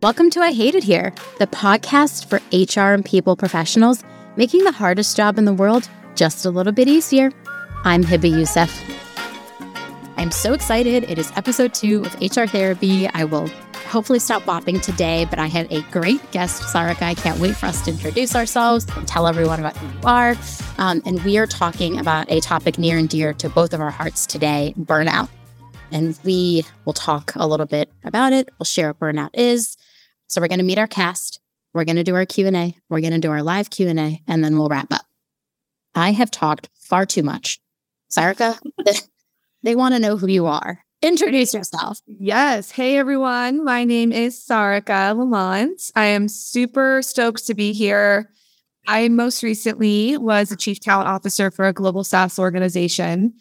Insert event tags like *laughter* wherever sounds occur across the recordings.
Welcome to I Hate It Here, the podcast for HR and people professionals, making the hardest job in the world just a little bit easier. I'm Hebba Youssef. I'm so excited. It is episode two of HR Therapy. I will hopefully stop bopping today, but I have a great guest, Sarika. I can't wait for us to introduce ourselves and tell everyone about who you are. Um, and we are talking about a topic near and dear to both of our hearts today burnout. And we will talk a little bit about it. We'll share what burnout is. So we're going to meet our cast. We're going to do our Q&A. We're going to do our live Q&A, and then we'll wrap up. I have talked far too much. Sarika, *laughs* they want to know who you are. Introduce yourself. Yes. Hey, everyone. My name is Sarika Lamont. I am super stoked to be here. I most recently was a chief talent officer for a global SaaS organization.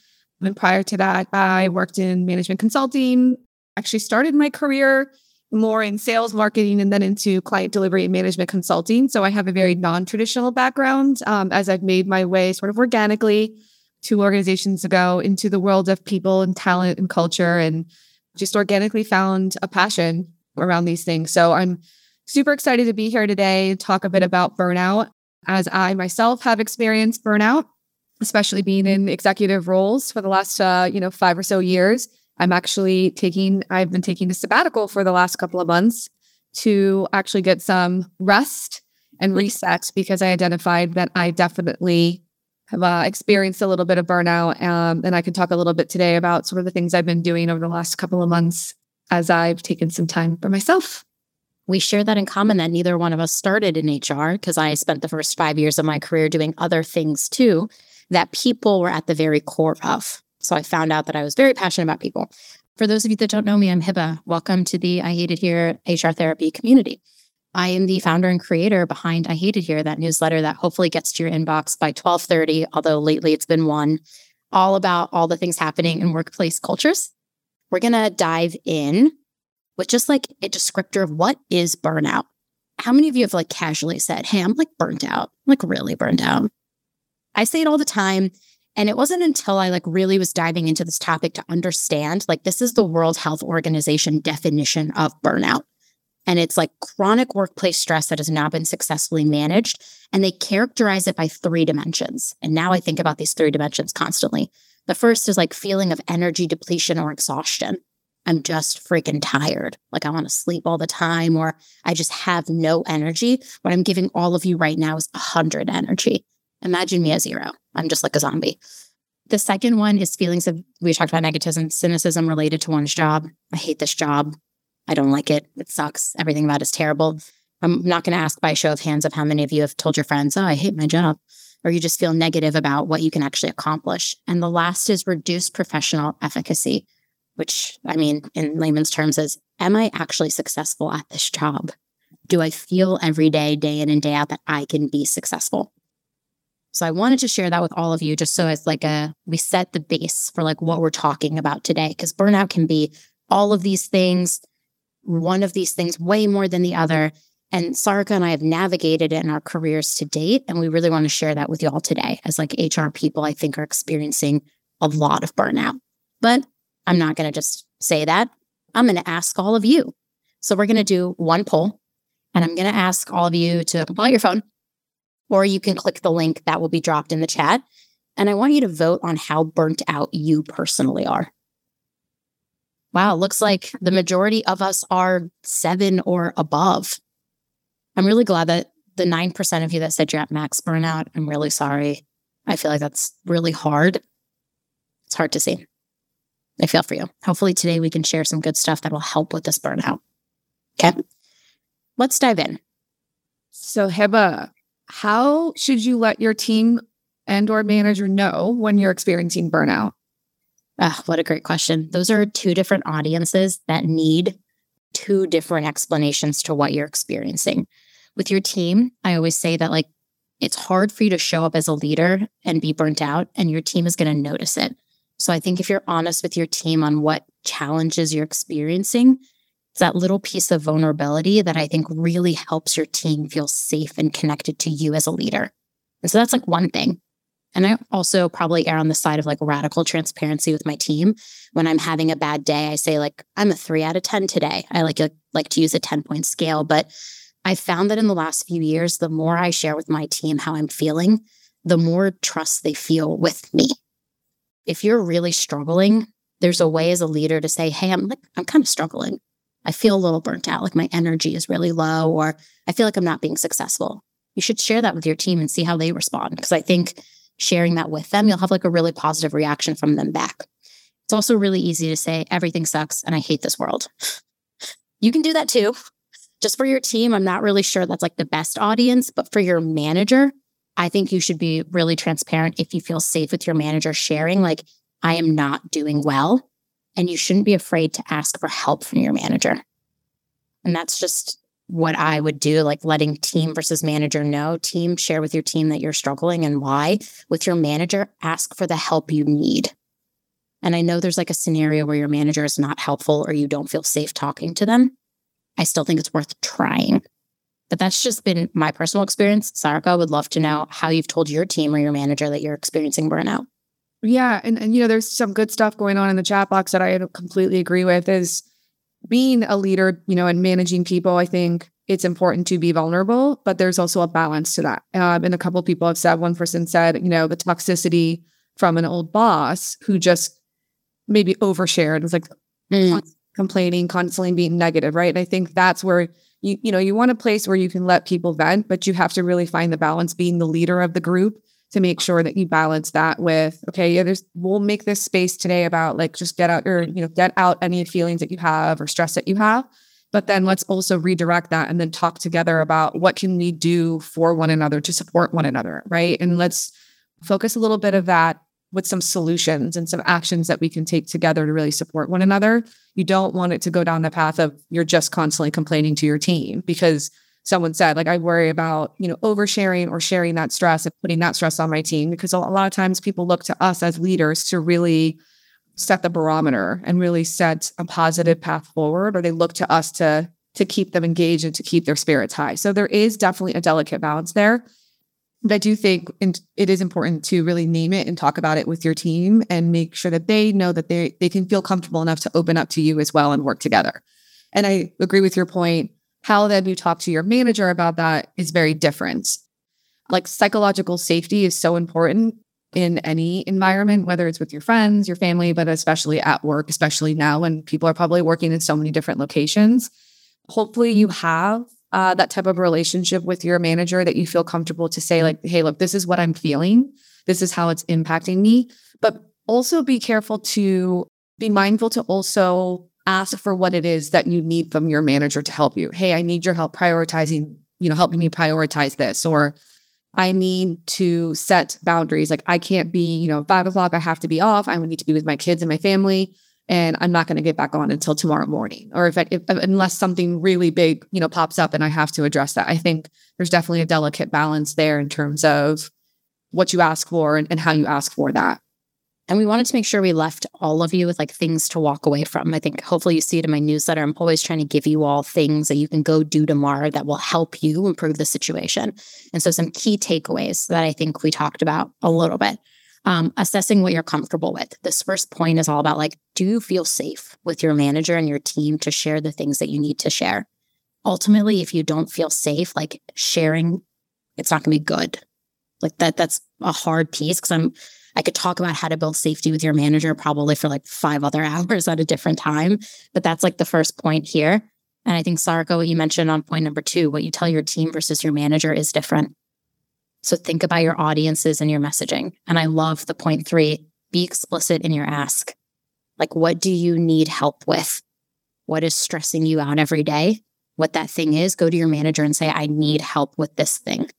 And prior to that, I worked in management consulting, actually started my career more in sales, marketing, and then into client delivery and management consulting. So I have a very non traditional background um, as I've made my way sort of organically two organizations ago into the world of people and talent and culture and just organically found a passion around these things. So I'm super excited to be here today and talk a bit about burnout as I myself have experienced burnout, especially being in executive roles for the last uh, you know 5 or so years. I'm actually taking I've been taking a sabbatical for the last couple of months to actually get some rest and reset because I identified that I definitely have uh, experienced a little bit of burnout. Um, and I can talk a little bit today about sort of the things I've been doing over the last couple of months as I've taken some time for myself. We share that in common that neither one of us started in HR because I spent the first five years of my career doing other things too that people were at the very core of. So I found out that I was very passionate about people. For those of you that don't know me, I'm Hebba. Welcome to the I Hate It Here HR therapy community. I am the founder and creator behind I Hate It Here, that newsletter that hopefully gets to your inbox by 1230, although lately it's been one, all about all the things happening in workplace cultures. We're going to dive in with just like a descriptor of what is burnout. How many of you have like casually said, Hey, I'm like burnt out, I'm like really burnt out? I say it all the time. And it wasn't until I like really was diving into this topic to understand like this is the World Health Organization definition of burnout. And it's like chronic workplace stress that has not been successfully managed. And they characterize it by three dimensions. And now I think about these three dimensions constantly. The first is like feeling of energy depletion or exhaustion. I'm just freaking tired. Like I want to sleep all the time, or I just have no energy. What I'm giving all of you right now is 100 energy. Imagine me at zero. I'm just like a zombie. The second one is feelings of, we talked about negativism, cynicism related to one's job. I hate this job. I don't like it. It sucks. Everything about it is terrible. I'm not going to ask by show of hands of how many of you have told your friends, oh, I hate my job, or you just feel negative about what you can actually accomplish. And the last is reduced professional efficacy, which I mean, in layman's terms, is am I actually successful at this job? Do I feel every day, day in and day out, that I can be successful? So I wanted to share that with all of you just so as like a we set the base for like what we're talking about today because burnout can be all of these things one of these things way more than the other. And Sarika and I have navigated it in our careers to date. And we really want to share that with you all today as like HR people, I think are experiencing a lot of burnout. But I'm not going to just say that. I'm going to ask all of you. So we're going to do one poll and I'm going to ask all of you to pull out your phone or you can click the link that will be dropped in the chat. And I want you to vote on how burnt out you personally are. Wow, looks like the majority of us are seven or above. I'm really glad that the 9% of you that said you're at max burnout, I'm really sorry. I feel like that's really hard. It's hard to see. I feel for you. Hopefully, today we can share some good stuff that will help with this burnout. Okay. Let's dive in. So, Hebba, how should you let your team and or manager know when you're experiencing burnout? Ah, what a great question. Those are two different audiences that need two different explanations to what you're experiencing. With your team, I always say that like it's hard for you to show up as a leader and be burnt out, and your team is going to notice it. So I think if you're honest with your team on what challenges you're experiencing, it's that little piece of vulnerability that I think really helps your team feel safe and connected to you as a leader. And so that's like one thing. And I also probably err on the side of like radical transparency with my team. When I'm having a bad day, I say like I'm a 3 out of 10 today. I like like to use a 10 point scale, but I found that in the last few years, the more I share with my team how I'm feeling, the more trust they feel with me. If you're really struggling, there's a way as a leader to say, Hey, I'm like, I'm kind of struggling. I feel a little burnt out, like my energy is really low, or I feel like I'm not being successful. You should share that with your team and see how they respond. Because I think sharing that with them, you'll have like a really positive reaction from them back. It's also really easy to say, everything sucks and I hate this world. You can do that too. Just for your team, I'm not really sure that's like the best audience, but for your manager, I think you should be really transparent if you feel safe with your manager sharing, like, I am not doing well. And you shouldn't be afraid to ask for help from your manager. And that's just what I would do, like letting team versus manager know. Team, share with your team that you're struggling and why. With your manager, ask for the help you need. And I know there's like a scenario where your manager is not helpful or you don't feel safe talking to them. I still think it's worth trying. But that's just been my personal experience. Sarika would love to know how you've told your team or your manager that you're experiencing burnout. Yeah. And, and you know, there's some good stuff going on in the chat box that I completely agree with is being a leader, you know, and managing people. I think it's important to be vulnerable, but there's also a balance to that. Um, and a couple people have said, one person said, you know, the toxicity from an old boss who just maybe overshared and was like mm. complaining, constantly being negative, right? And I think that's where you, you know, you want a place where you can let people vent, but you have to really find the balance being the leader of the group to make sure that you balance that with okay yeah there's we'll make this space today about like just get out or you know get out any feelings that you have or stress that you have. But then let's also redirect that and then talk together about what can we do for one another to support one another right? And let's focus a little bit of that with some solutions and some actions that we can take together to really support one another. You don't want it to go down the path of you're just constantly complaining to your team because someone said like i worry about you know oversharing or sharing that stress and putting that stress on my team because a lot of times people look to us as leaders to really set the barometer and really set a positive path forward or they look to us to to keep them engaged and to keep their spirits high. So there is definitely a delicate balance there. But i do think it is important to really name it and talk about it with your team and make sure that they know that they they can feel comfortable enough to open up to you as well and work together. And i agree with your point how then you talk to your manager about that is very different. Like psychological safety is so important in any environment, whether it's with your friends, your family, but especially at work, especially now when people are probably working in so many different locations. Hopefully, you have uh, that type of relationship with your manager that you feel comfortable to say, like, hey, look, this is what I'm feeling. This is how it's impacting me. But also be careful to be mindful to also ask for what it is that you need from your manager to help you. Hey, I need your help prioritizing, you know, helping me prioritize this, or I need to set boundaries. Like I can't be, you know, five o'clock, I have to be off. I need to be with my kids and my family. And I'm not going to get back on until tomorrow morning, or if, I, if unless something really big, you know, pops up and I have to address that. I think there's definitely a delicate balance there in terms of what you ask for and, and how you ask for that. And we wanted to make sure we left all of you with like things to walk away from. I think hopefully you see it in my newsletter. I'm always trying to give you all things that you can go do tomorrow that will help you improve the situation. And so some key takeaways that I think we talked about a little bit. Um, assessing what you're comfortable with. This first point is all about like, do you feel safe with your manager and your team to share the things that you need to share? Ultimately, if you don't feel safe, like sharing, it's not going to be good. Like that, that's a hard piece because I'm I could talk about how to build safety with your manager probably for like five other *laughs* hours at a different time. But that's like the first point here. And I think, Sarika, what you mentioned on point number two, what you tell your team versus your manager is different. So think about your audiences and your messaging. And I love the point three be explicit in your ask. Like, what do you need help with? What is stressing you out every day? What that thing is, go to your manager and say, I need help with this thing.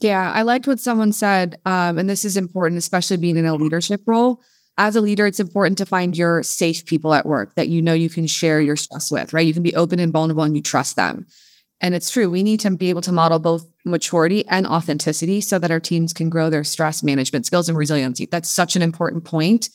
Yeah, I liked what someone said. Um, and this is important, especially being in a leadership role. As a leader, it's important to find your safe people at work that you know you can share your stress with, right? You can be open and vulnerable and you trust them. And it's true, we need to be able to model both maturity and authenticity so that our teams can grow their stress management skills and resiliency. That's such an important point.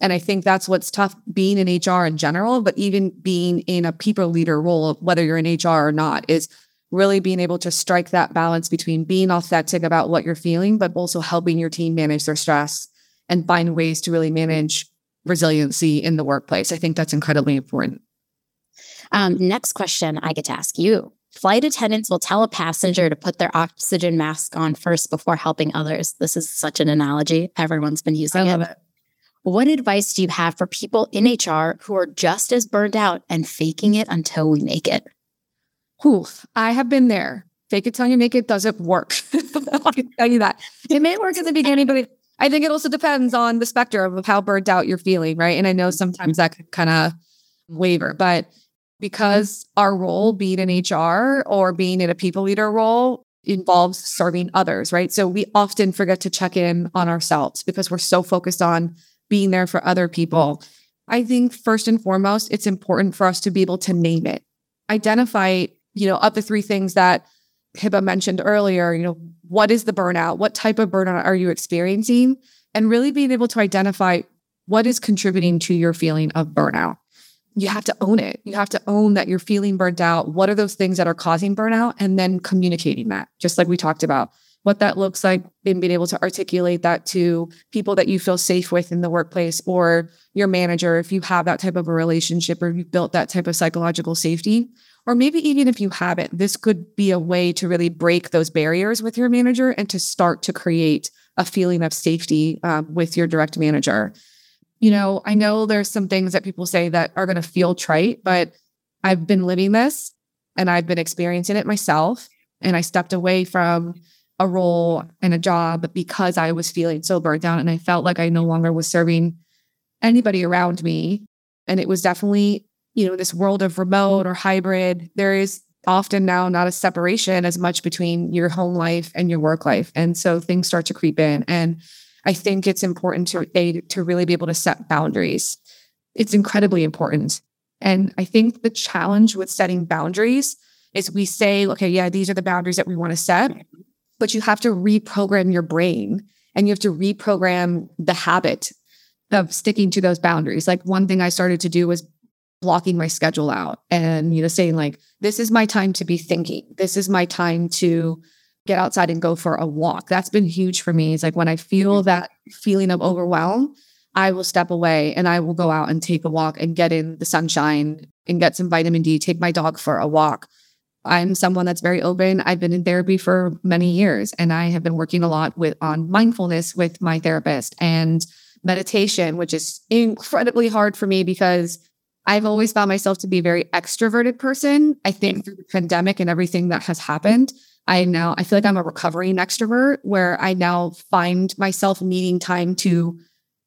And I think that's what's tough being in HR in general, but even being in a people leader role, whether you're in HR or not, is really being able to strike that balance between being authentic about what you're feeling, but also helping your team manage their stress and find ways to really manage resiliency in the workplace. I think that's incredibly important. Um, next question I get to ask you. Flight attendants will tell a passenger to put their oxygen mask on first before helping others. This is such an analogy. Everyone's been using it. it. What advice do you have for people in HR who are just as burned out and faking it until we make it? Whew, I have been there. Fake it till you make it doesn't work. *laughs* I can tell you that. It may work at the beginning, but it, I think it also depends on the spectrum of how burnt out you're feeling, right? And I know sometimes that could kind of waver, but because our role being in HR or being in a people leader role involves serving others, right? So we often forget to check in on ourselves because we're so focused on being there for other people. I think first and foremost, it's important for us to be able to name it, identify, you know, of the three things that Hebba mentioned earlier, you know, what is the burnout? What type of burnout are you experiencing? And really being able to identify what is contributing to your feeling of burnout. You have to own it. You have to own that you're feeling burnt out. What are those things that are causing burnout? And then communicating that, just like we talked about, what that looks like and being able to articulate that to people that you feel safe with in the workplace or your manager, if you have that type of a relationship or you've built that type of psychological safety or maybe even if you haven't, this could be a way to really break those barriers with your manager and to start to create a feeling of safety um, with your direct manager. You know, I know there's some things that people say that are going to feel trite, but I've been living this and I've been experiencing it myself. And I stepped away from a role and a job because I was feeling so burnt out and I felt like I no longer was serving anybody around me. And it was definitely you know, this world of remote or hybrid, there is often now not a separation as much between your home life and your work life. And so things start to creep in. And I think it's important to a, to really be able to set boundaries. It's incredibly important. And I think the challenge with setting boundaries is we say, okay, yeah, these are the boundaries that we want to set, but you have to reprogram your brain and you have to reprogram the habit of sticking to those boundaries. Like one thing I started to do was blocking my schedule out and you know saying like this is my time to be thinking. This is my time to get outside and go for a walk. That's been huge for me. It's like when i feel mm-hmm. that feeling of overwhelm i will step away and i will go out and take a walk and get in the sunshine and get some vitamin d take my dog for a walk. I'm someone that's very open. I've been in therapy for many years and i have been working a lot with on mindfulness with my therapist and meditation which is incredibly hard for me because I've always found myself to be a very extroverted person. I think mm. through the pandemic and everything that has happened, I now I feel like I'm a recovering extrovert where I now find myself needing time to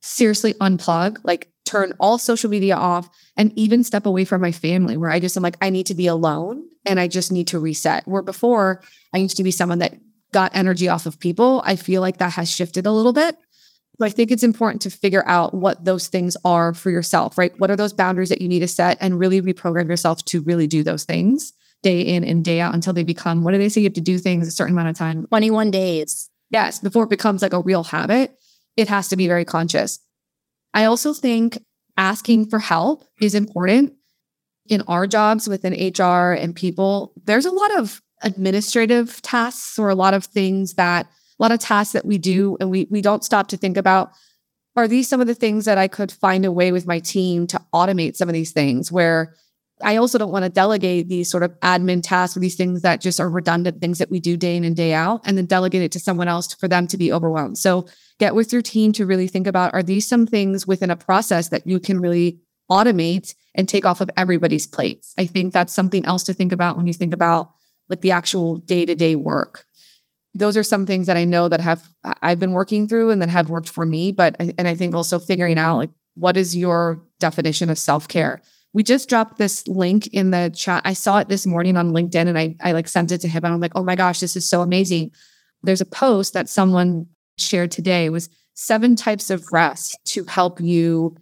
seriously unplug, like turn all social media off and even step away from my family where I just am like I need to be alone and I just need to reset. Where before I used to be someone that got energy off of people, I feel like that has shifted a little bit. So I think it's important to figure out what those things are for yourself, right? What are those boundaries that you need to set and really reprogram yourself to really do those things day in and day out until they become, what do they say? You have to do things a certain amount of time 21 days. Yes, before it becomes like a real habit, it has to be very conscious. I also think asking for help is important in our jobs within HR and people. There's a lot of administrative tasks or a lot of things that lot of tasks that we do and we we don't stop to think about are these some of the things that I could find a way with my team to automate some of these things where I also don't want to delegate these sort of admin tasks or these things that just are redundant things that we do day in and day out and then delegate it to someone else for them to be overwhelmed. So get with your team to really think about are these some things within a process that you can really automate and take off of everybody's plates? I think that's something else to think about when you think about like the actual day-to-day work those are some things that I know that have I've been working through and that have worked for me. But and I think also figuring out like what is your definition of self care. We just dropped this link in the chat. I saw it this morning on LinkedIn and I I like sent it to him and I'm like, oh my gosh, this is so amazing. There's a post that someone shared today it was seven types of rest to help you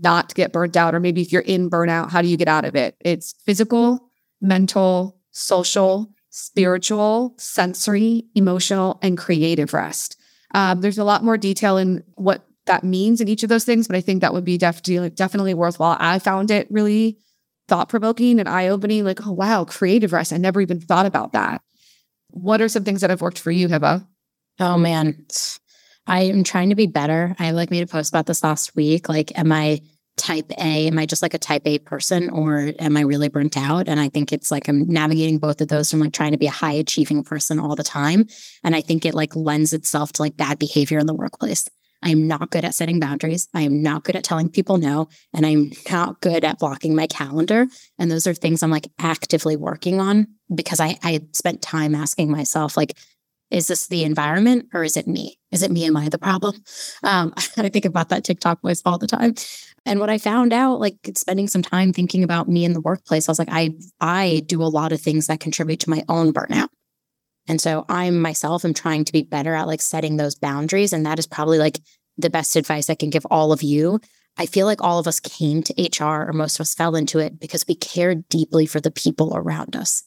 not get burnt out or maybe if you're in burnout how do you get out of it it's physical mental social spiritual, sensory, emotional, and creative rest. Um, there's a lot more detail in what that means in each of those things, but I think that would be definitely definitely worthwhile. I found it really thought provoking and eye opening. Like, oh wow, creative rest. I never even thought about that. What are some things that have worked for you, Hebba? Oh man, I am trying to be better. I like made a post about this last week. Like, am I type A? Am I just like a type A person or am I really burnt out? And I think it's like I'm navigating both of those from like trying to be a high achieving person all the time. And I think it like lends itself to like bad behavior in the workplace. I am not good at setting boundaries. I am not good at telling people no. And I'm not good at blocking my calendar. And those are things I'm like actively working on because I, I spent time asking myself, like, is this the environment or is it me? Is it me? Am I the problem? Um, *laughs* I think about that TikTok voice all the time. And what I found out, like spending some time thinking about me in the workplace, I was like, I I do a lot of things that contribute to my own burnout. And so I myself am trying to be better at like setting those boundaries. And that is probably like the best advice I can give all of you. I feel like all of us came to HR or most of us fell into it because we care deeply for the people around us.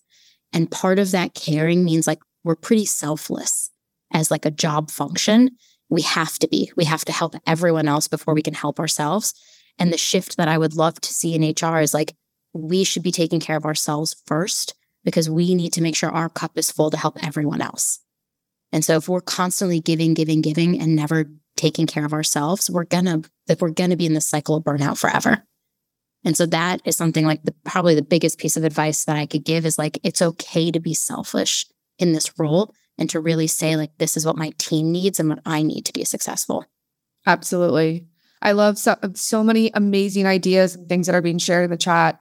And part of that caring means like we're pretty selfless as like a job function. We have to be. We have to help everyone else before we can help ourselves. And the shift that I would love to see in HR is like we should be taking care of ourselves first because we need to make sure our cup is full to help everyone else. And so if we're constantly giving, giving, giving and never taking care of ourselves, we're gonna if we're gonna be in this cycle of burnout forever. And so that is something like the probably the biggest piece of advice that I could give is like it's okay to be selfish in this role and to really say, like, this is what my team needs and what I need to be successful. Absolutely. I love so, so many amazing ideas and things that are being shared in the chat.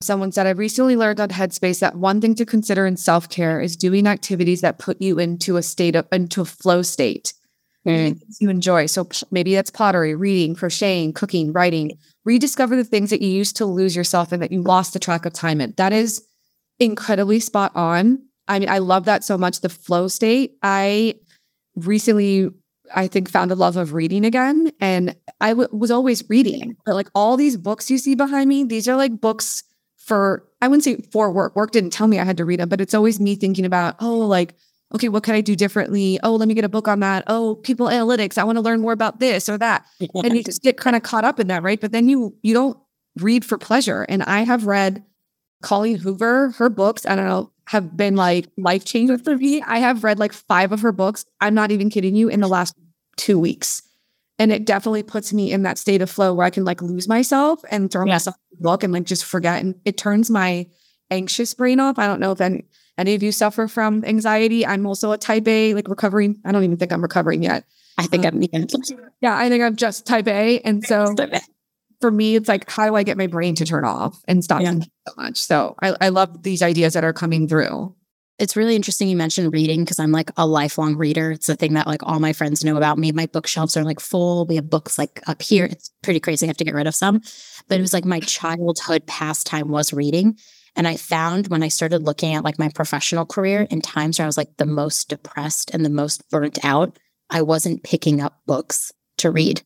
Someone said, I recently learned on Headspace that one thing to consider in self care is doing activities that put you into a state of, into a flow state mm. you enjoy. So maybe that's pottery, reading, crocheting, cooking, writing. Rediscover the things that you used to lose yourself and that you lost the track of time in. That is incredibly spot on. I mean, I love that so much. The flow state. I recently, I think, found a love of reading again. And I w- was always reading, but like all these books you see behind me, these are like books for, I wouldn't say for work. Work didn't tell me I had to read them, but it's always me thinking about, oh, like, okay, what can I do differently? Oh, let me get a book on that. Oh, people analytics. I want to learn more about this or that. and you *laughs* just get kind of caught up in that, right? But then you you don't read for pleasure. And I have read Colleen Hoover, her books. I don't know have been like life changing for me. I have read like five of her books. I'm not even kidding you in the last two weeks. And it definitely puts me in that state of flow where I can like lose myself and throw yeah. myself in book and like just forget. And it turns my anxious brain off. I don't know if any, any of you suffer from anxiety. I'm also a type A, like recovering. I don't even think I'm recovering yet. I think um, I'm, *laughs* yeah, I think I'm just type A. And so *laughs* for me, it's like, how do I get my brain to turn off and stop yeah. thinking so much? So I, I love these ideas that are coming through. It's really interesting you mentioned reading because I'm like a lifelong reader. It's a thing that like all my friends know about me. My bookshelves are like full. We have books like up here. It's pretty crazy. I have to get rid of some. But it was like my childhood pastime was reading. And I found when I started looking at like my professional career in times where I was like the most depressed and the most burnt out, I wasn't picking up books to read.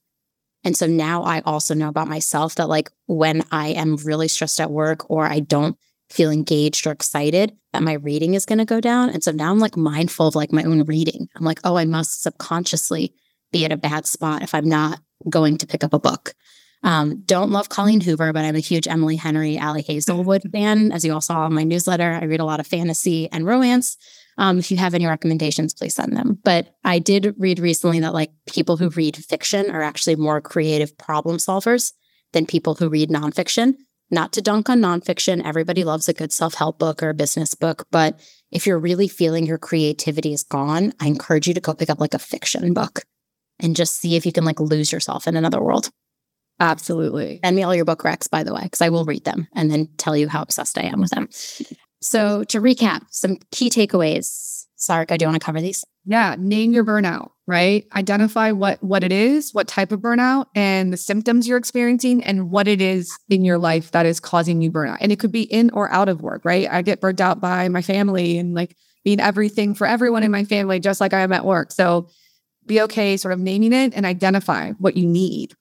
And so now I also know about myself that like when I am really stressed at work or I don't feel engaged or excited, that my reading is going to go down. And so now I'm like mindful of like my own reading. I'm like, oh, I must subconsciously be at a bad spot if I'm not going to pick up a book. Um, don't love Colleen Hoover, but I'm a huge Emily Henry, Ali Hazelwood *laughs* fan. As you all saw in my newsletter, I read a lot of fantasy and romance. Um, if you have any recommendations, please send them. But I did read recently that like people who read fiction are actually more creative problem solvers than people who read nonfiction. Not to dunk on nonfiction, everybody loves a good self help book or a business book. But if you're really feeling your creativity is gone, I encourage you to go pick up like a fiction book and just see if you can like lose yourself in another world. Absolutely. Send me all your book recs, by the way, because I will read them and then tell you how obsessed I am with them. So, to recap, some key takeaways. Sarika, do you want to cover these? Yeah, name your burnout, right? Identify what what it is, what type of burnout, and the symptoms you're experiencing, and what it is in your life that is causing you burnout. And it could be in or out of work, right? I get burnt out by my family and like being everything for everyone in my family, just like I am at work. So, be okay, sort of naming it and identify what you need.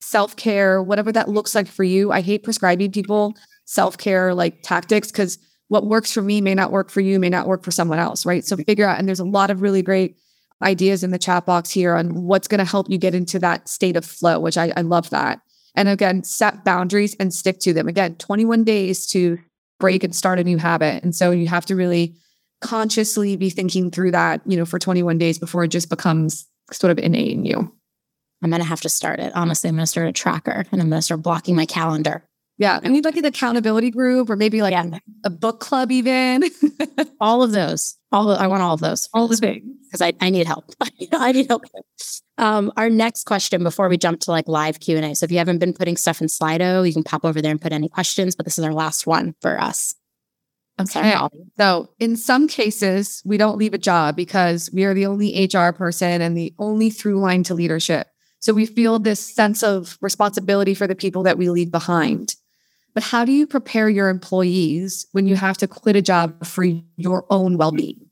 Self care, whatever that looks like for you. I hate prescribing people self care like tactics because what works for me may not work for you, may not work for someone else, right? So figure out, and there's a lot of really great ideas in the chat box here on what's going to help you get into that state of flow, which I, I love that. And again, set boundaries and stick to them. Again, 21 days to break and start a new habit. And so you have to really consciously be thinking through that, you know, for 21 days before it just becomes sort of innate in you. I'm going to have to start it. Honestly, I'm going to start a tracker and I'm going to start blocking my calendar. Yeah. I need like an accountability group or maybe like yeah. a book club, even. *laughs* all of those. All of, I want all of those. All the things. Because I, I need help. *laughs* I need help. Um, our next question before we jump to like live Q&A. So if you haven't been putting stuff in Slido, you can pop over there and put any questions, but this is our last one for us. Okay. So in some cases, we don't leave a job because we are the only HR person and the only through line to leadership. So we feel this sense of responsibility for the people that we leave behind. But how do you prepare your employees when you have to quit a job for your own well being?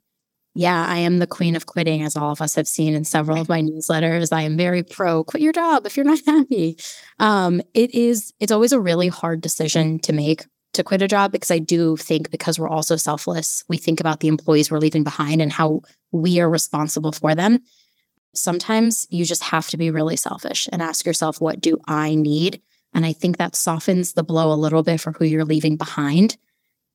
Yeah, I am the queen of quitting, as all of us have seen in several of my newsletters. I am very pro quit your job if you're not happy. Um, it is, it's always a really hard decision to make to quit a job because I do think because we're also selfless, we think about the employees we're leaving behind and how we are responsible for them. Sometimes you just have to be really selfish and ask yourself, what do I need? And I think that softens the blow a little bit for who you're leaving behind,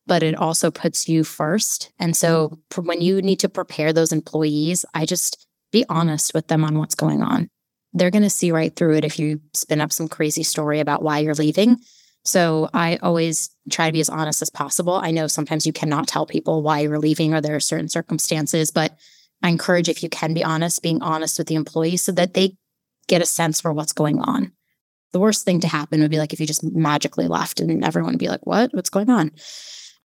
but it also puts you first. And so when you need to prepare those employees, I just be honest with them on what's going on. They're going to see right through it if you spin up some crazy story about why you're leaving. So I always try to be as honest as possible. I know sometimes you cannot tell people why you're leaving or there are certain circumstances, but I encourage if you can be honest, being honest with the employees so that they get a sense for what's going on the worst thing to happen would be like if you just magically left and everyone would be like, what? What's going on?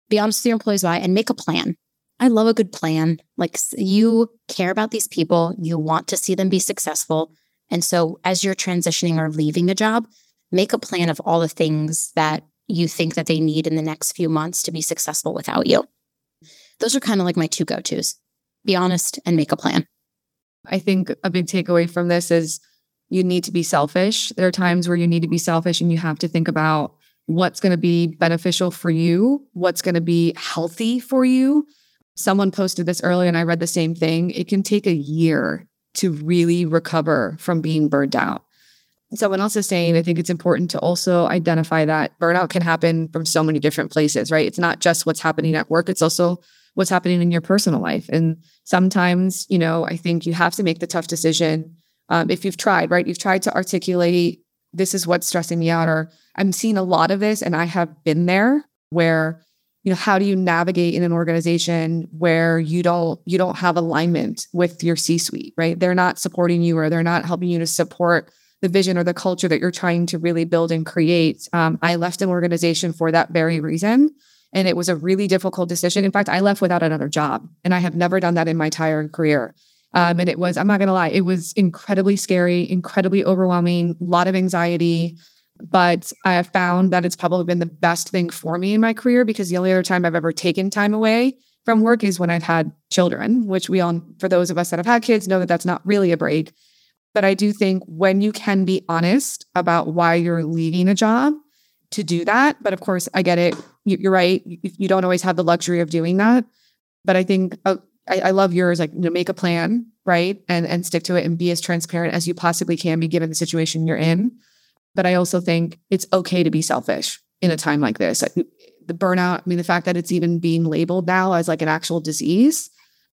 Be honest with your employees why and make a plan. I love a good plan. Like you care about these people, you want to see them be successful. And so as you're transitioning or leaving a job, make a plan of all the things that you think that they need in the next few months to be successful without you. Those are kind of like my two go-tos. Be honest and make a plan. I think a big takeaway from this is you need to be selfish. There are times where you need to be selfish and you have to think about what's going to be beneficial for you, what's going to be healthy for you. Someone posted this earlier and I read the same thing. It can take a year to really recover from being burned out. Someone else is saying, I think it's important to also identify that burnout can happen from so many different places, right? It's not just what's happening at work, it's also what's happening in your personal life. And sometimes, you know, I think you have to make the tough decision um, if you've tried, right? You've tried to articulate, this is what's stressing me out, or I'm seeing a lot of this and I have been there where, you know, how do you navigate in an organization where you don't you don't have alignment with your C-suite, right? They're not supporting you or they're not helping you to support the vision or the culture that you're trying to really build and create. Um, I left an organization for that very reason. And it was a really difficult decision. In fact, I left without another job, and I have never done that in my entire career. Um, and it was, I'm not going to lie, it was incredibly scary, incredibly overwhelming, a lot of anxiety. But I have found that it's probably been the best thing for me in my career because the only other time I've ever taken time away from work is when I've had children, which we all, for those of us that have had kids, know that that's not really a break. But I do think when you can be honest about why you're leaving a job, to do that. But of course, I get it. You're right. You don't always have the luxury of doing that. But I think uh, I, I love yours, like you know, make a plan, right? And and stick to it and be as transparent as you possibly can be given the situation you're in. But I also think it's okay to be selfish in a time like this. The burnout, I mean, the fact that it's even being labeled now as like an actual disease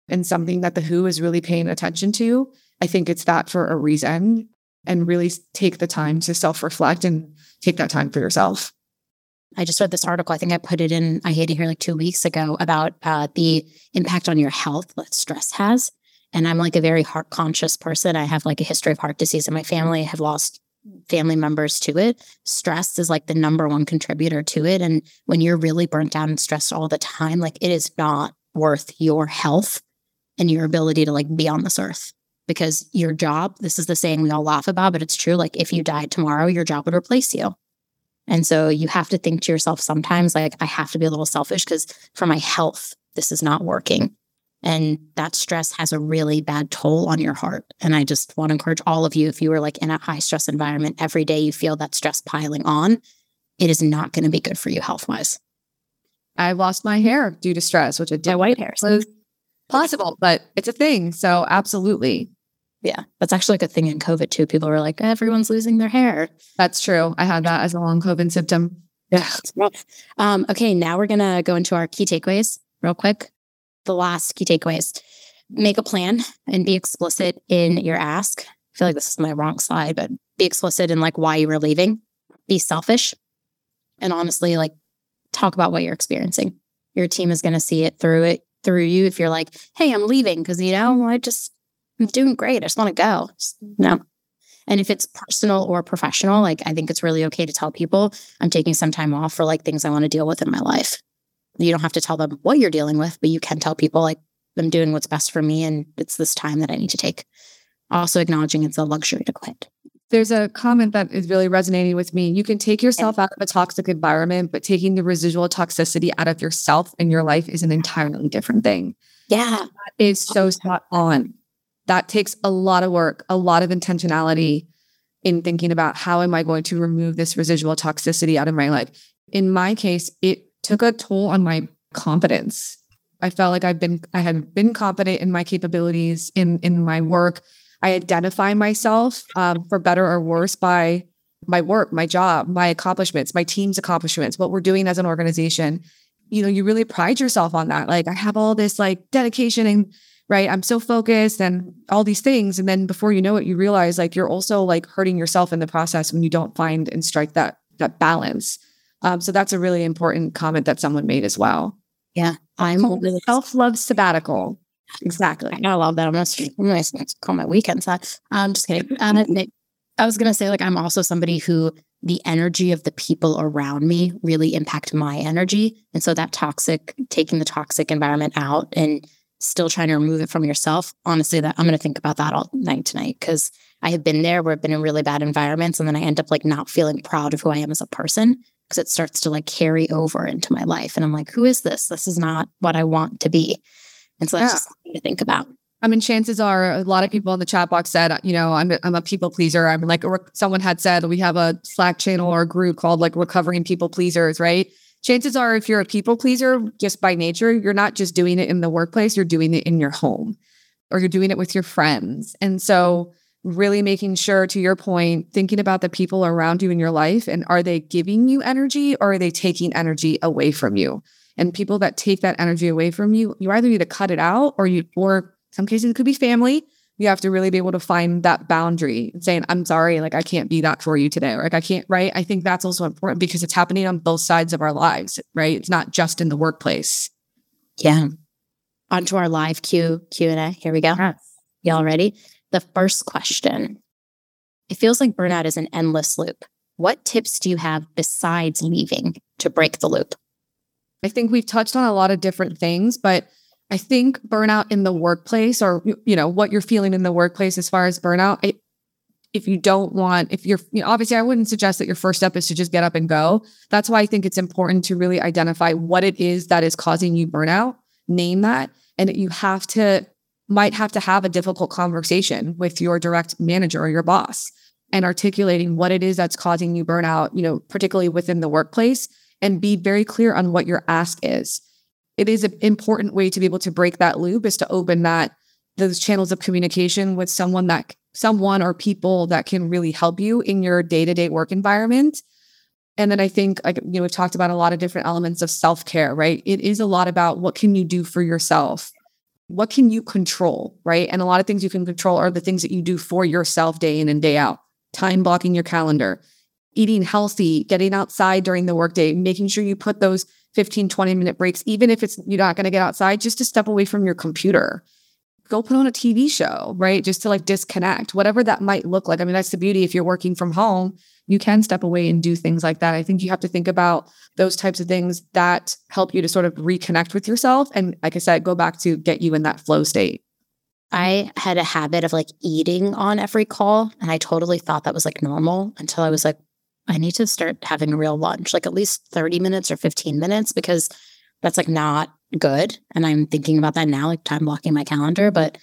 and something that the WHO is really paying attention to, I think it's that for a reason and really take the time to self reflect and take that time for yourself. I just read this article. I think I put it in, I Hate It Here like two weeks ago about uh, the impact on your health that stress has. And I'm like a very heart conscious person. I have like a history of heart disease in my family. I have lost family members to it. Stress is like the number one contributor to it. And when you're really burnt out and stressed all the time, like it is not worth your health and your ability to like be on this earth because your job, this is the saying we all laugh about, but it's true. Like if you died tomorrow, your job would replace you. And so you have to think to yourself sometimes, like, I have to be a little selfish because for my health, this is not working. And that stress has a really bad toll on your heart. And I just want to encourage all of you if you are like in a high stress environment, every day you feel that stress piling on, it is not going to be good for you health wise. I lost my hair due to stress, which it did. My white hair. Was possible, but it's a thing. So absolutely. Yeah, that's actually like a thing in COVID too. People were like, everyone's losing their hair. That's true. I had that as a long COVID symptom. Yeah. Um, okay, now we're gonna go into our key takeaways real quick. The last key takeaways: make a plan and be explicit in your ask. feel like this is my wrong slide, but be explicit in like why you were leaving, be selfish, and honestly, like talk about what you're experiencing. Your team is going to see it through it through you if you're like, hey, I'm leaving because you know I just I'm doing great. I just want to go. Just, no. And if it's personal or professional, like I think it's really okay to tell people I'm taking some time off for like things I want to deal with in my life. You don't have to tell them what you're dealing with, but you can tell people like I'm doing what's best for me and it's this time that I need to take. Also acknowledging it's a luxury to quit. There's a comment that is really resonating with me. You can take yourself out of a toxic environment, but taking the residual toxicity out of yourself and your life is an entirely different thing. Yeah. That is so spot on. That takes a lot of work, a lot of intentionality in thinking about how am I going to remove this residual toxicity out of my life. In my case, it took a toll on my confidence. I felt like I've been I had been confident in my capabilities in in my work I identify myself um, for better or worse by my work, my job, my accomplishments, my team's accomplishments, what we're doing as an organization. You know, you really pride yourself on that. Like, I have all this like dedication and right, I'm so focused and all these things. And then before you know it, you realize like you're also like hurting yourself in the process when you don't find and strike that that balance. Um, so that's a really important comment that someone made as well. Yeah, I'm really self love sabbatical. Exactly. I love that. I'm gonna, I'm gonna call my weekends that. I'm just kidding. Um, *laughs* I was gonna say like I'm also somebody who the energy of the people around me really impact my energy, and so that toxic, taking the toxic environment out and still trying to remove it from yourself. Honestly, that I'm gonna think about that all night tonight because I have been there where I've been in really bad environments, and then I end up like not feeling proud of who I am as a person because it starts to like carry over into my life, and I'm like, who is this? This is not what I want to be. And so that's yeah. just something to think about. I mean, chances are a lot of people in the chat box said, you know, I'm a, I'm a people pleaser. I'm like, someone had said we have a Slack channel or a group called like Recovering People Pleasers, right? Chances are, if you're a people pleaser just by nature, you're not just doing it in the workplace, you're doing it in your home or you're doing it with your friends. And so, really making sure, to your point, thinking about the people around you in your life and are they giving you energy or are they taking energy away from you? and people that take that energy away from you, you either need to cut it out or you, or some cases it could be family. You have to really be able to find that boundary and saying, I'm sorry, like I can't be that for you today. Or like I can't, right? I think that's also important because it's happening on both sides of our lives, right? It's not just in the workplace. Yeah. Onto our live Q Q and A. Here we go. Yes. Y'all ready? The first question. It feels like burnout is an endless loop. What tips do you have besides leaving to break the loop? I think we've touched on a lot of different things, but I think burnout in the workplace or you know what you're feeling in the workplace as far as burnout, I, if you don't want if you're you know, obviously I wouldn't suggest that your first step is to just get up and go. That's why I think it's important to really identify what it is that is causing you burnout, name that, and you have to might have to have a difficult conversation with your direct manager or your boss and articulating what it is that's causing you burnout, you know, particularly within the workplace and be very clear on what your ask is. It is an important way to be able to break that loop is to open that those channels of communication with someone that someone or people that can really help you in your day-to-day work environment. And then I think like you know we've talked about a lot of different elements of self-care, right? It is a lot about what can you do for yourself? What can you control, right? And a lot of things you can control are the things that you do for yourself day in and day out. Time blocking your calendar, eating healthy, getting outside during the workday, making sure you put those 15, 20 minute breaks, even if it's you're not going to get outside, just to step away from your computer. Go put on a TV show, right? Just to like disconnect, whatever that might look like. I mean, that's the beauty. If you're working from home, you can step away and do things like that. I think you have to think about those types of things that help you to sort of reconnect with yourself. And like I said, go back to get you in that flow state. I had a habit of like eating on every call, and I totally thought that was like normal until I was like, I need to start having a real lunch, like at least 30 minutes or 15 minutes, because that's like not good. And I'm thinking about that now, like time blocking my calendar. But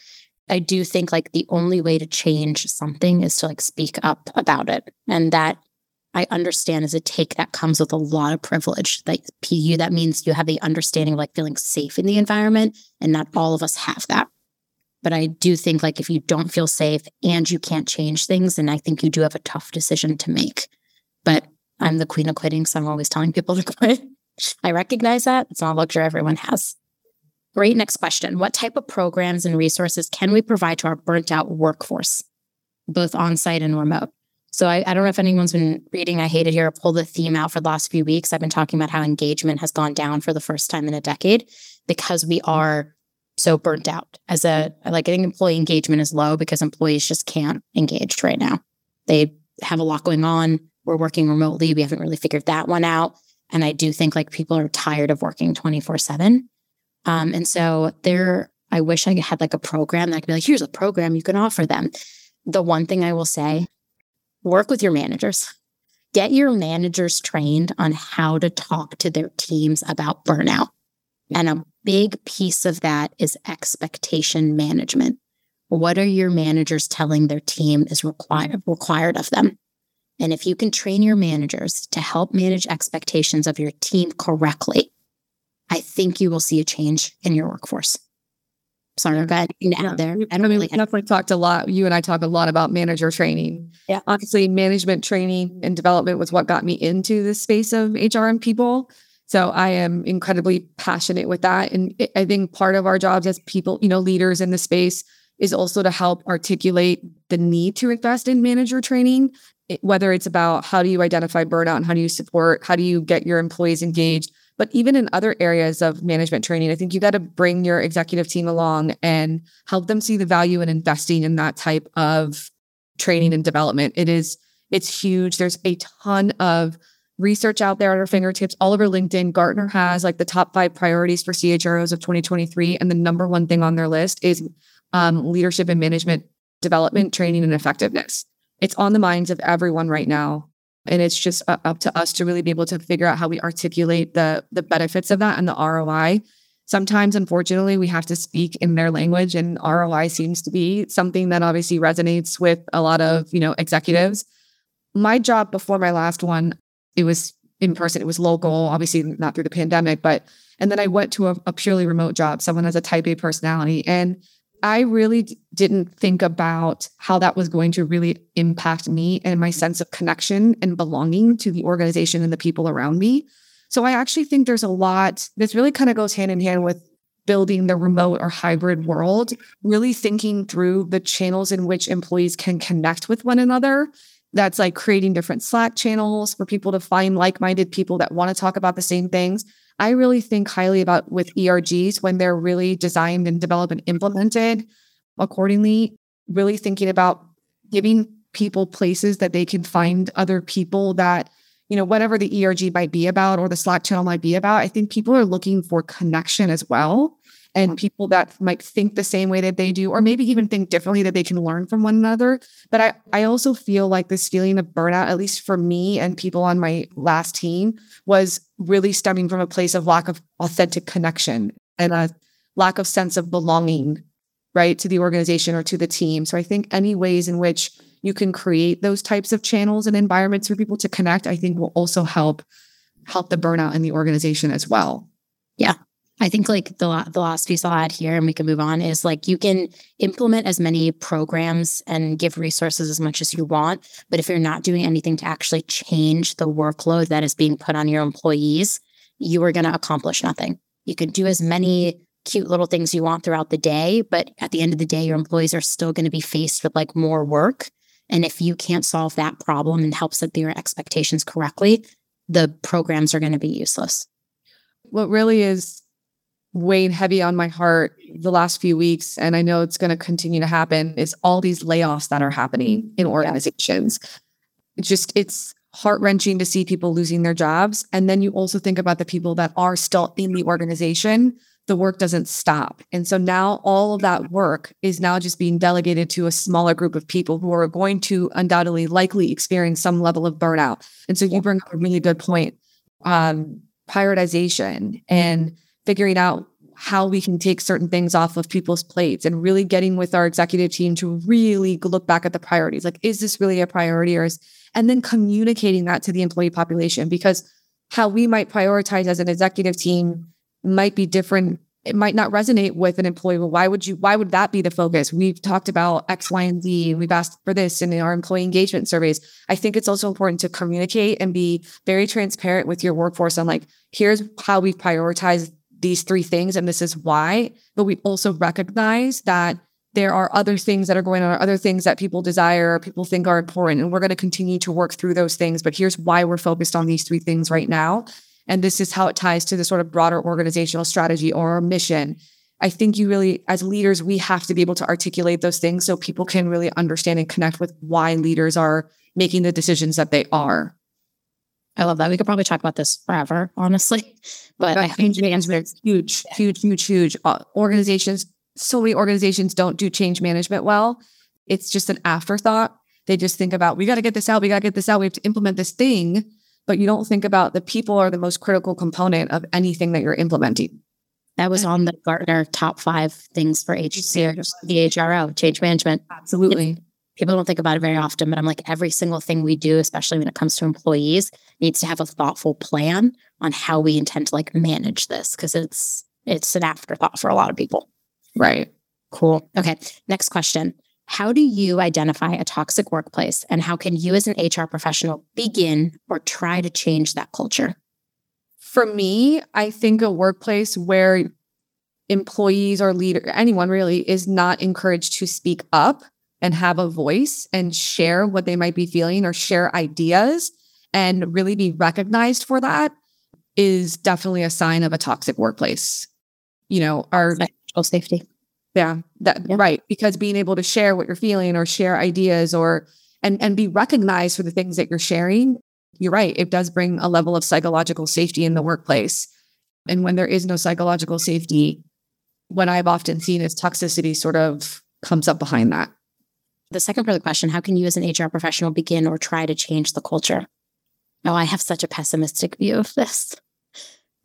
I do think like the only way to change something is to like speak up about it. And that I understand is a take that comes with a lot of privilege. That PU, that means you have the understanding of like feeling safe in the environment. And not all of us have that. But I do think like if you don't feel safe and you can't change things, then I think you do have a tough decision to make. But I'm the queen of quitting, so I'm always telling people to quit. I recognize that. It's not a luxury everyone has. Great. Next question. What type of programs and resources can we provide to our burnt out workforce? both on site and remote. So I, I, don't know if anyone's been reading I Hate It Here, pull the theme out for the last few weeks. I've been talking about how engagement has gone down for the first time in a decade because we are so burnt out. As a like I think employee engagement is low because employees just can't engage right now. They have a lot going on. We're working remotely. We haven't really figured that one out. And I do think like people are tired of working 24 7. Um, and so there, I wish I had like a program that I could be like, here's a program you can offer them. The one thing I will say work with your managers. Get your managers trained on how to talk to their teams about burnout. And a big piece of that is expectation management. What are your managers telling their team is required required of them? And if you can train your managers to help manage expectations of your team correctly, I think you will see a change in your workforce. Sorry, I've got out there. I don't really definitely talked a lot. You and I talk a lot about manager training. Yeah. Obviously, management training and development was what got me into the space of HR and people. So I am incredibly passionate with that. And I think part of our jobs as people, you know, leaders in the space is also to help articulate the need to invest in manager training, whether it's about how do you identify burnout and how do you support, how do you get your employees engaged but even in other areas of management training, I think you got to bring your executive team along and help them see the value in investing in that type of training and development. It is, it's huge. There's a ton of research out there at our fingertips all over LinkedIn. Gartner has like the top five priorities for CHROs of 2023. And the number one thing on their list is um, leadership and management development, training, and effectiveness. It's on the minds of everyone right now. And it's just uh, up to us to really be able to figure out how we articulate the the benefits of that and the ROI. Sometimes, unfortunately, we have to speak in their language, and ROI seems to be something that obviously resonates with a lot of you know executives. My job before my last one, it was in person. It was local, obviously not through the pandemic, but and then I went to a, a purely remote job. Someone has a Type A personality, and I really d- didn't think about how that was going to really impact me and my sense of connection and belonging to the organization and the people around me. So I actually think there's a lot this really kind of goes hand in hand with building the remote or hybrid world, really thinking through the channels in which employees can connect with one another. That's like creating different Slack channels for people to find like minded people that want to talk about the same things I really think highly about with ERGs when they're really designed and developed and implemented accordingly, really thinking about giving people places that they can find other people that, you know, whatever the ERG might be about or the Slack channel might be about. I think people are looking for connection as well and mm. people that might think the same way that they do, or maybe even think differently that they can learn from one another. But I, I also feel like this feeling of burnout, at least for me and people on my last team, was really stemming from a place of lack of authentic connection and a lack of sense of belonging, right, to the organization or to the team. So I think any ways in which you can create those types of channels and environments for people to connect, I think will also help help the burnout in the organization as well. Yeah, I think like the the last piece I'll add here, and we can move on, is like you can implement as many programs and give resources as much as you want, but if you're not doing anything to actually change the workload that is being put on your employees, you are going to accomplish nothing. You can do as many cute little things you want throughout the day, but at the end of the day, your employees are still going to be faced with like more work. And if you can't solve that problem and help set their expectations correctly, the programs are going to be useless. What really is weighed heavy on my heart the last few weeks, and I know it's going to continue to happen, is all these layoffs that are happening in organizations. Yeah. It's just, it's heart wrenching to see people losing their jobs. And then you also think about the people that are still in the organization. The work doesn't stop. And so now all of that work is now just being delegated to a smaller group of people who are going to undoubtedly likely experience some level of burnout. And so you bring up a really good point. Um, prioritization and figuring out how we can take certain things off of people's plates and really getting with our executive team to really look back at the priorities. Like, is this really a priority or is, and then communicating that to the employee population because how we might prioritize as an executive team might be different. It might not resonate with an employee. Well, why would you, why would that be the focus? We've talked about X, Y, and Z. We've asked for this in our employee engagement surveys. I think it's also important to communicate and be very transparent with your workforce on like, here's how we've prioritized these three things and this is why. But we also recognize that there are other things that are going on, other things that people desire, people think are important. And we're going to continue to work through those things. But here's why we're focused on these three things right now. And this is how it ties to the sort of broader organizational strategy or mission. I think you really, as leaders, we have to be able to articulate those things so people can really understand and connect with why leaders are making the decisions that they are. I love that. We could probably talk about this forever, honestly. But I change management is huge, huge, huge, huge. Uh, organizations, so many organizations don't do change management well. It's just an afterthought. They just think about, we got to get this out. We got to get this out. We have to implement this thing. But you don't think about the people are the most critical component of anything that you're implementing. That was on the Gartner top five things for HCR, the HRO, change management. Absolutely people don't think about it very often, but I'm like, every single thing we do, especially when it comes to employees, needs to have a thoughtful plan on how we intend to like manage this because it's it's an afterthought for a lot of people. Right. Cool. Okay. Next question. How do you identify a toxic workplace and how can you as an HR professional begin or try to change that culture? For me, I think a workplace where employees or leader anyone really is not encouraged to speak up and have a voice and share what they might be feeling or share ideas and really be recognized for that is definitely a sign of a toxic workplace. You know, our safety. Yeah, that yeah. right. Because being able to share what you're feeling or share ideas or and and be recognized for the things that you're sharing, you're right. It does bring a level of psychological safety in the workplace. And when there is no psychological safety, what I've often seen is toxicity sort of comes up behind that. The second part of the question how can you as an HR professional begin or try to change the culture? Oh, I have such a pessimistic view of this.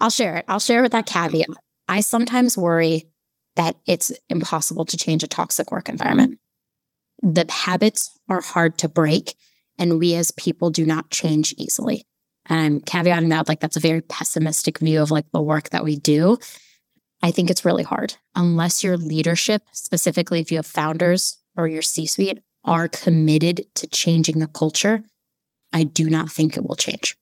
I'll share it. I'll share with that caveat. I sometimes worry that it's impossible to change a toxic work environment. The habits are hard to break, and we as people do not change easily. And I'm caveating that like that's a very pessimistic view of like the work that we do. I think it's really hard unless your leadership, specifically if you have founders or your C suite are committed to changing the culture, I do not think it will change.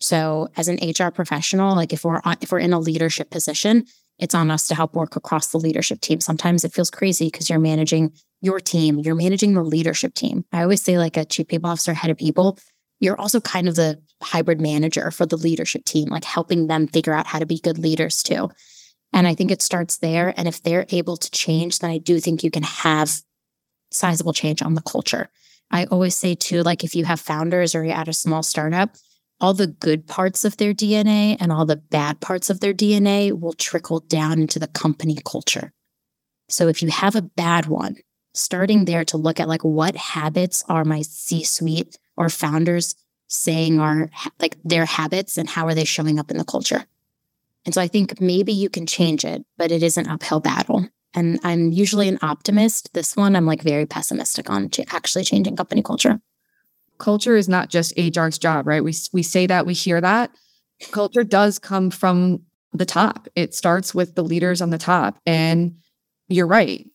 So, as an HR professional, like if we're on, if we're in a leadership position, it's on us to help work across the leadership team. Sometimes it feels crazy because you're managing your team, you're managing the leadership team. I always say, like a chief people officer, head of people, you're also kind of the hybrid manager for the leadership team, like helping them figure out how to be good leaders too. And I think it starts there. And if they're able to change, then I do think you can have sizable change on the culture. I always say too, like if you have founders or you're at a small startup, all the good parts of their DNA and all the bad parts of their DNA will trickle down into the company culture. So if you have a bad one, starting there to look at like what habits are my C suite or founders saying are like their habits and how are they showing up in the culture. And so I think maybe you can change it, but it is an uphill battle. And I'm usually an optimist. This one, I'm like very pessimistic on ch- actually changing company culture. Culture is not just HR's job, right? We, we say that, we hear that. Culture does come from the top. It starts with the leaders on the top. And you're right.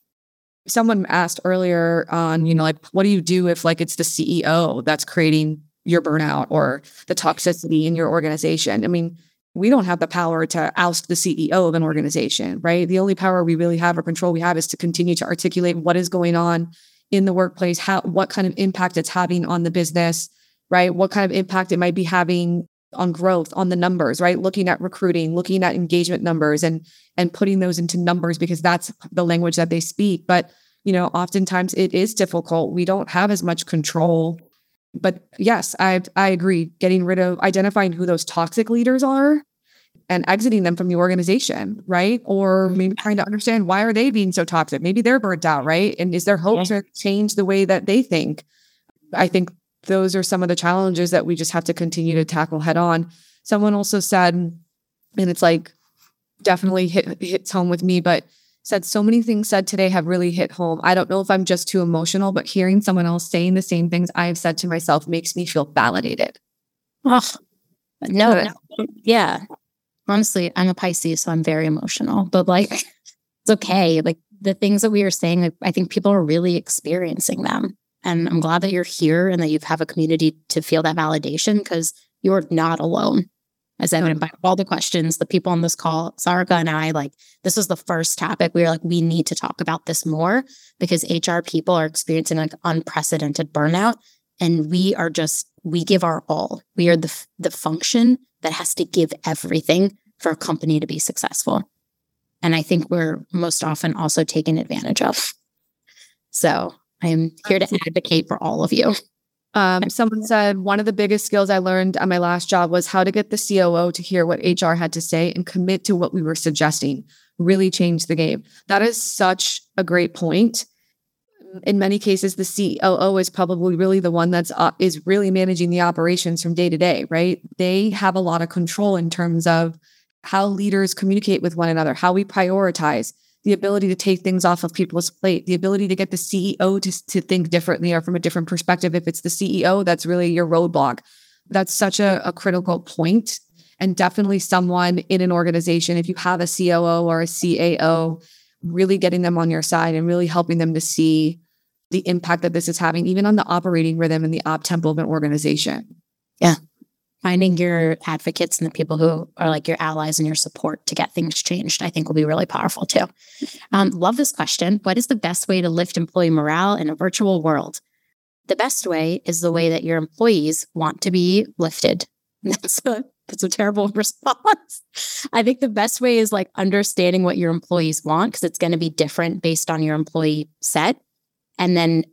Someone asked earlier on, you know, like, what do you do if like it's the CEO that's creating your burnout or the toxicity in your organization? I mean, we don't have the power to oust the CEO of an organization, right? The only power we really have or control we have is to continue to articulate what is going on in the workplace, how what kind of impact it's having on the business, right? What kind of impact it might be having on growth, on the numbers, right? Looking at recruiting, looking at engagement numbers and and putting those into numbers because that's the language that they speak. But you know, oftentimes it is difficult. We don't have as much control but yes, I I agree. Getting rid of identifying who those toxic leaders are and exiting them from the organization, right? Or mm-hmm. maybe trying to understand why are they being so toxic? Maybe they're burnt out, right? And is there hope yeah. to change the way that they think? I think those are some of the challenges that we just have to continue to tackle head on. Someone also said, and it's like definitely hit, hits home with me, but said so many things said today have really hit home. I don't know if I'm just too emotional, but hearing someone else saying the same things I've said to myself makes me feel validated. Oh, no, no. Yeah. Honestly, I'm a Pisces, so I'm very emotional, but like, it's okay. Like, the things that we are saying, like, I think people are really experiencing them. And I'm glad that you're here and that you have a community to feel that validation because you're not alone. As I evident by all the questions, the people on this call, Sarika and I, like this was the first topic. We were like, we need to talk about this more because HR people are experiencing like unprecedented burnout. And we are just, we give our all. We are the, the function that has to give everything for a company to be successful. And I think we're most often also taken advantage of. So I am here to advocate for all of you. Um, someone said one of the biggest skills I learned at my last job was how to get the COO to hear what HR had to say and commit to what we were suggesting. Really changed the game. That is such a great point. In many cases, the COO is probably really the one that's uh, is really managing the operations from day to day. Right? They have a lot of control in terms of how leaders communicate with one another, how we prioritize, the ability to take things off of people's plate, the ability to get the CEO to, to think differently or from a different perspective. If it's the CEO, that's really your roadblock. That's such a, a critical point and definitely someone in an organization, if you have a COO or a CAO, really getting them on your side and really helping them to see the impact that this is having, even on the operating rhythm and the op tempo of an organization. Yeah finding your advocates and the people who are like your allies and your support to get things changed, I think will be really powerful too. Um, love this question. What is the best way to lift employee morale in a virtual world? The best way is the way that your employees want to be lifted. *laughs* That's a, that's a terrible *laughs* response. I think the best way is like understanding what your employees want because it's going to be different based on your employee set. And then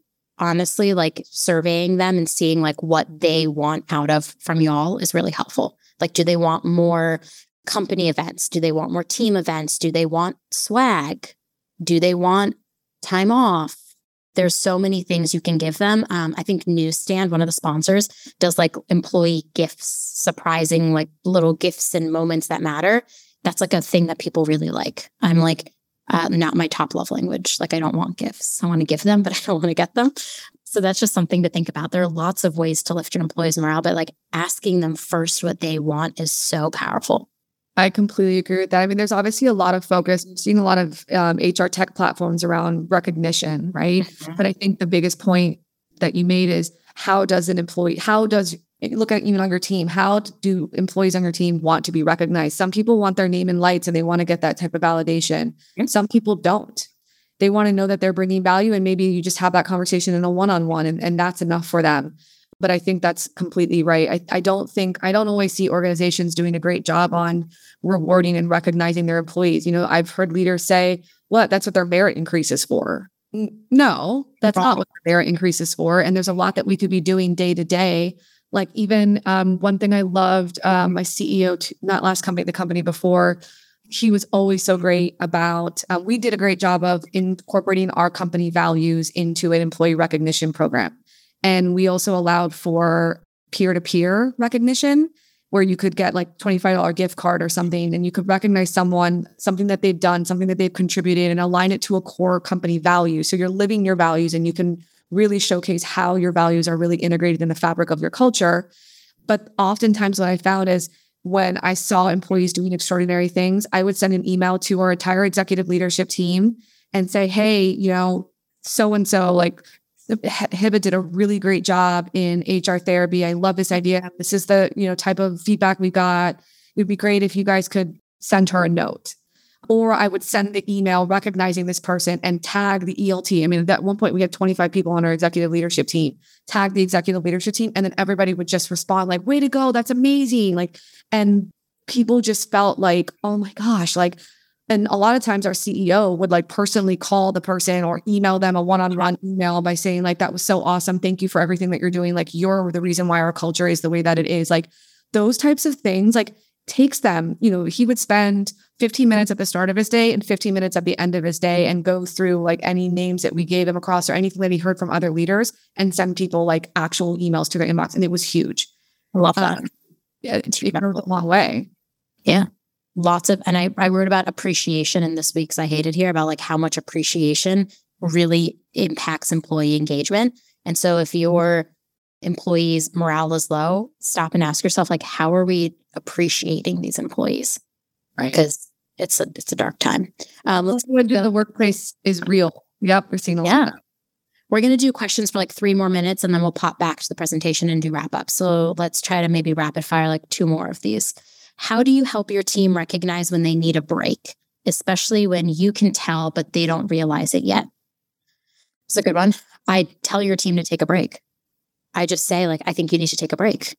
honestly, like surveying them and seeing like what they want out of from y'all is really helpful. Like, do they want more company events? Do they want more team events? Do they want swag? Do they want time off? There's so many things you can give them. Um, I think New Stand, one of the sponsors, does like employee gifts, surprising like little gifts and moments that matter. That's like a thing that people really like. I'm like, uh, not my top love language. Like I don't want gifts. I want to give them, but *laughs* I don't want to get them. So that's just something to think about. There are lots of ways to lift your employees' morale, but like asking them first what they want is so powerful. I completely agree with that. I mean, there's obviously a lot of focus. I'm seeing a lot of um, HR tech platforms around recognition, right? Mm-hmm. But I think the biggest point that you made is how does an employee, how does look at even on your team how do employees on your team want to be recognized? Some people want their name in lights and they want to get that type of validation. And some people don't. They want to know that they're bringing value and maybe you just have that conversation in a one-on-one and, and that's enough for them. But i think that's completely right. I, I don't think i don't always see organizations doing a great job on rewarding and recognizing their employees. You know i've heard leaders say what that's what their merit increases for. No that's not what their merit increases for. And there's a lot that we could be doing day to day like even um, one thing I loved, um, my CEO, t- not last company, the company before, he was always so great about. Uh, we did a great job of incorporating our company values into an employee recognition program, and we also allowed for peer to peer recognition, where you could get like twenty five dollar gift card or something, and you could recognize someone, something that they've done, something that they've contributed, and align it to a core company value. So you're living your values, and you can really showcase how your values are really integrated in the fabric of your culture. But oftentimes, what I found is when I saw employees doing extraordinary things, I would send an email to our entire executive leadership team and say, hey, you know, so and so, like Hebba did a really great job in HR therapy. I love this idea. This is the, you know, type of feedback we got. It would be great if you guys could send her a note or I would send the email recognizing this person and tag the ELT. I mean, at one point we had 25 people on our executive leadership team, tag the executive leadership team, and then everybody would just respond like, way to go, that's amazing. Like, and people just felt like, oh my gosh, like, and a lot of times our CEO would like personally call the person or email them a one-on-one email by saying, like, that was so awesome. Thank you for everything that you're doing. Like, you're the reason why our culture is the way that it is. Like those types of things, like takes them, you know, he would spend 15 minutes at the start of his day and 15 minutes at the end of his day and go through like any names that we gave him across or anything that he heard from other leaders and send people like actual emails to their inbox. And it was huge. I love that. Um, yeah, it's a long way. Yeah. Lots of, and I, I wrote about appreciation in this week's I Hate It Here about like how much appreciation really impacts employee engagement. And so if your employees' morale is low, stop and ask yourself, like, how are we appreciating these employees? Right. Because it's a it's a dark time. Um, let's when the workplace is real. Yep, we're seeing a yeah. We're going to do questions for like three more minutes and then we'll pop back to the presentation and do wrap up. So let's try to maybe rapid fire like two more of these. How do you help your team recognize when they need a break, especially when you can tell, but they don't realize it yet? It's a good one. I tell your team to take a break. I just say, like, I think you need to take a break.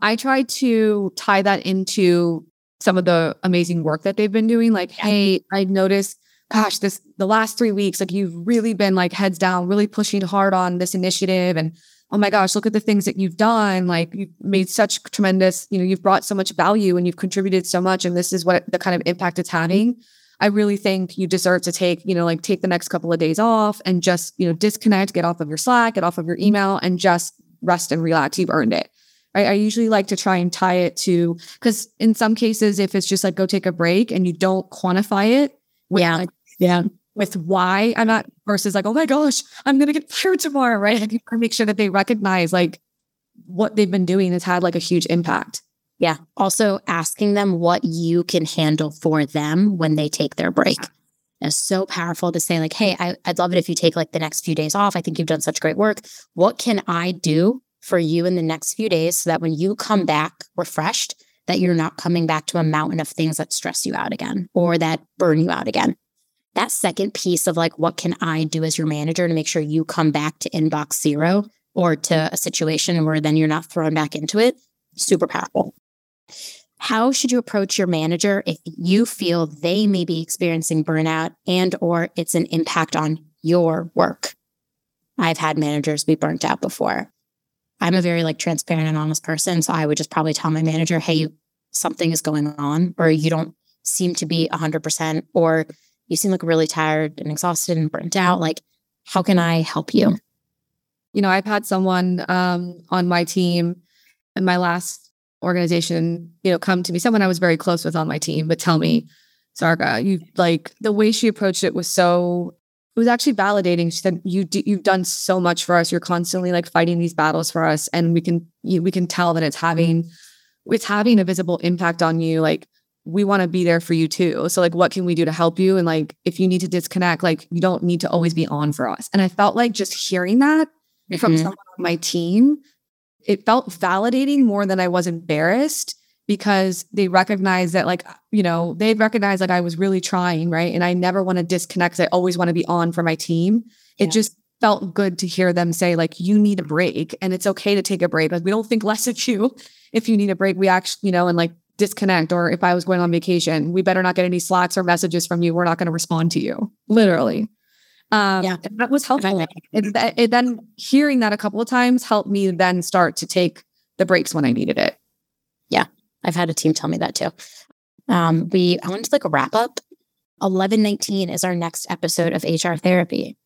I try to tie that into some of the amazing work that they've been doing. Like, yeah. hey, I've noticed, gosh, this the last three weeks, like you've really been like heads down, really pushing hard on this initiative. And oh my gosh, look at the things that you've done. Like you've made such tremendous, you know, you've brought so much value and you've contributed so much. And this is what the kind of impact it's having. I really think you deserve to take, you know, like take the next couple of days off and just, you know, disconnect, get off of your Slack, get off of your email and just rest and relax. You've earned it. I, I usually like to try and tie it to because in some cases, if it's just like go take a break and you don't quantify it, yeah, like, yeah, with why I'm not versus like, oh my gosh, I'm gonna get *laughs* fired tomorrow, right? I make sure that they recognize like what they've been doing has had like a huge impact. Yeah. Also asking them what you can handle for them when they take their break. It's so powerful to say, like, hey, I, would love it if you take like the next few days off. I think you've done such great work. What can I do for you in the next few days so that when you come back refreshed, that you're not coming back to a mountain of things that stress you out again or that burn you out again. That second piece of like, what can I do as your manager to make sure you come back to inbox zero or to a situation where then you're not thrown back into it? Super powerful. How should you approach your manager if you feel they may be experiencing burnout and or it's an impact on your work? I've had managers be burnt out before. I'm a very like transparent and honest person. So I would just probably tell my manager, hey, something is going on, or you don't seem to be 100%, or you seem like really tired and exhausted and burnt out. Like, how can I help you? You know, I've had someone um, on my team in my last organization, you know, come to me, someone I was very close with on my team, but tell me, Sarika, you like the way she approached it was so it was actually validating. She said, "You do, you've done so much for us. You're constantly like fighting these battles for us, and we can you, we can tell that it's having it's having a visible impact on you. Like we want to be there for you too. So like, what can we do to help you? And like, if you need to disconnect, like you don't need to always be on for us. And I felt like just hearing that mm-hmm. from someone on my team, it felt validating more than I was embarrassed because they recognized that like you know they recognize like i was really trying right? And i never want to disconnect i always want to be on for my team. Yeah. it just felt good to hear them say like you need a break and it's okay to take a break like we don't think *laughs* less of you if you need a break. We actually you know and like disconnect or if i was going on vacation we better not get any slacks or messages from you. We're not going to respond to you. Literally um, yeah, that was helpful. It, it, then hearing that a couple of times helped me then start to take the breaks when I needed it. Yeah, I've had a team tell me that too. Um, we I wanted to like a wrap up. 1119 is our next episode of HR therapy.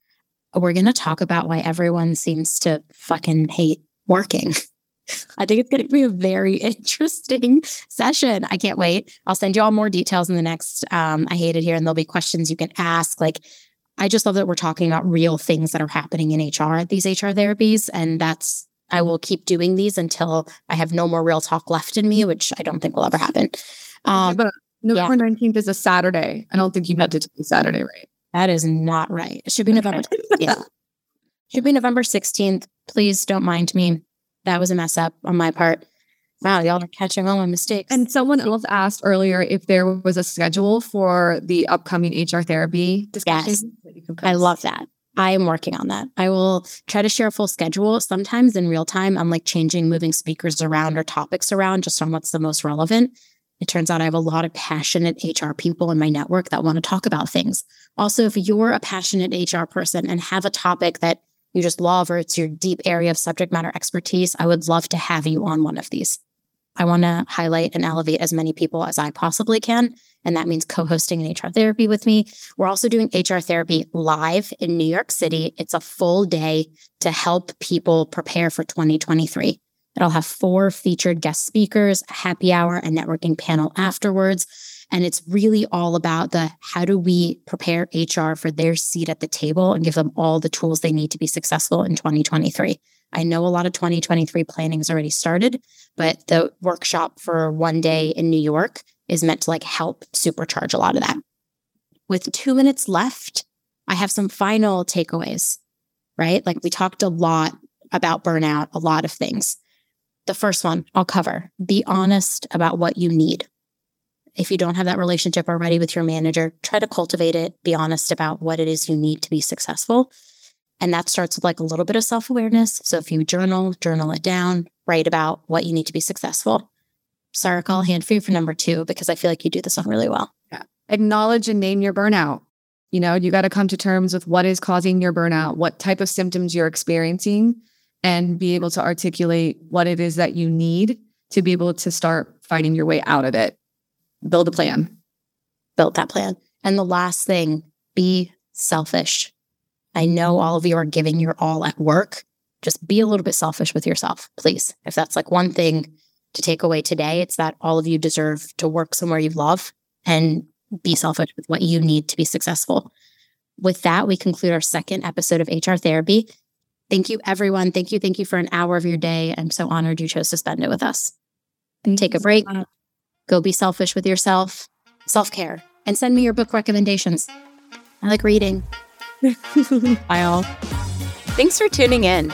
We're going to talk about why everyone seems to fucking hate working. *laughs* I think it's going to be a very *laughs* interesting session. I can't wait. I'll send you all more details in the next um, I hate it here, and there'll be questions you can ask. Like, I just love that we're talking about real things that are happening in HR at these HR therapies, and that's I will keep doing these until I have no more real talk left in me, which I don't think will ever happen. Um, but November yeah. 19th is a Saturday. I don't think you had to do Saturday, right? That is not right. It should be November. *laughs* yeah. Should be November 16th. Please don't mind me. That was a mess up on my part. Wow, y'all are catching all my mistakes. And someone else asked earlier if there was a schedule for the upcoming HR therapy discussion. Yes. I love that. I am working on that. I will try to share a full schedule. Sometimes in real time, I'm like changing, moving speakers around or topics around just on what's the most relevant. It turns out I have a lot of passionate HR people in my network that want to talk about things. Also, if you're a passionate HR person and have a topic that you just love or it's your deep area of subject matter expertise, I would love to have you on one of these. I want to highlight and elevate as many people as I possibly can. And that means co hosting an HR therapy with me. We're also doing HR therapy live in New York City. It's a full day to help people prepare for 2023. It'll have four featured guest speakers, a happy hour, a networking panel afterwards. And it's really all about the how do we prepare HR for their seat at the table and give them all the tools they need to be successful in 2023. I know a lot of 2023 planning has already started, but the workshop for one day in New York is meant to like help supercharge a lot of that. With two minutes left, I have some final takeaways, right? Like we talked a lot about burnout, a lot of things. the first one I'll cover be honest about what you need. If you don't have that relationship already with your manager, try to cultivate it. Be honest about what it is you need to be successful. And that starts with like a little bit of self awareness. So if you journal, journal it down, write about what you need to be successful. I'll hand for you for number two because I feel like you do this one really well. Yeah. Acknowledge and name your burnout. You know, you got to come to terms with what is causing your burnout, what type of symptoms you're experiencing, and be able to articulate what it is that you need to be able to start finding your way out of it. Build a plan. Build that plan. And the last thing, be selfish. I know all of you are giving your all at work. Just be a little bit selfish with yourself, please. If that's like one thing to take away today, it's that all of you deserve to work somewhere you love and be selfish with what you need to be successful. With that, we conclude our second episode of HR Therapy. Thank you, everyone. Thank you. Thank you for an hour of your day. I'm so honored you chose to spend it with us. Take a break, go be selfish with yourself, self care, and send me your book recommendations. I like reading. All. Thanks for tuning in.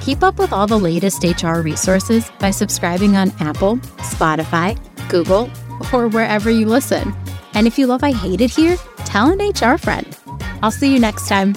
Keep up with all the latest HR resources by subscribing on Apple, Spotify, Google, or wherever you listen. And if you love I Hate It Here, tell an HR friend. I'll see you next time.